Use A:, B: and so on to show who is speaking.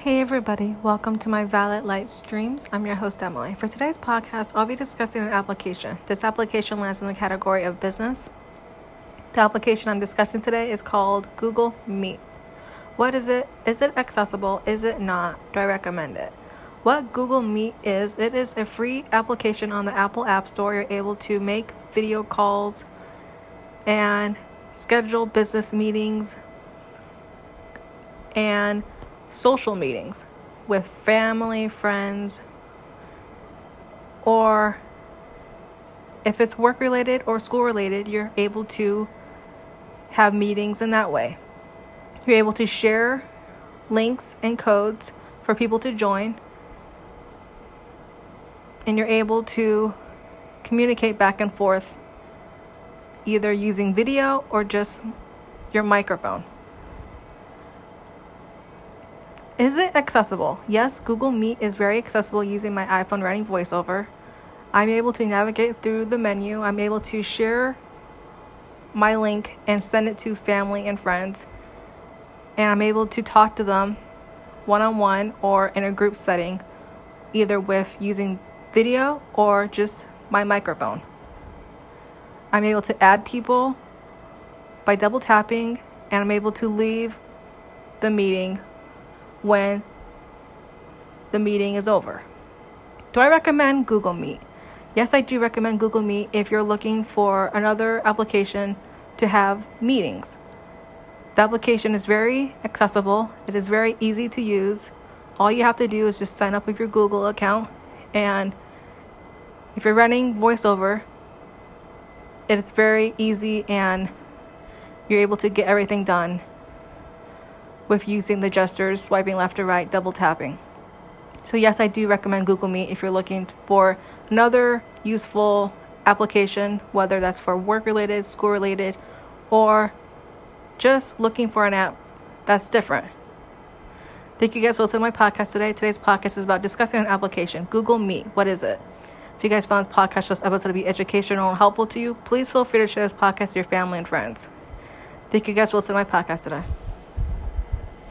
A: Hey everybody, welcome to my Violet Light Streams. I'm your host Emily. For today's podcast, I'll be discussing an application. This application lands in the category of business. The application I'm discussing today is called Google Meet. What is it? Is it accessible? Is it not? Do I recommend it? What Google Meet is, it is a free application on the Apple App Store. You're able to make video calls and schedule business meetings and social meetings with family, friends, or if it's work related or school related, you're able to have meetings in that way. You're able to share links and codes for people to join, and you're able to communicate back and forth either using video or just your microphone. Is it accessible? Yes, Google Meet is very accessible using my iPhone running voiceover. I'm able to navigate through the menu. I'm able to share my link and send it to family and friends. And I'm able to talk to them one on one or in a group setting, either with using video or just my microphone. I'm able to add people by double tapping, and I'm able to leave the meeting when the meeting is over. Do I recommend Google Meet? Yes, I do recommend Google Meet if you're looking for another application to have meetings. The application is very accessible, it is very easy to use. All you have to do is just sign up with your Google account, and if you're running VoiceOver, it's very easy and you're able to get everything done with using the gestures, swiping left or right, double tapping. So, yes, I do recommend Google Meet if you're looking for another useful application, whether that's for work related, school related, or just looking for an app that's different. Thank you guys for listening to my podcast today. Today's podcast is about discussing an application, Google Meet. What is it? If you guys found this podcast, this episode to be educational and helpful to you, please feel free to share this podcast to your family and friends. Thank you guys for listening to my podcast today.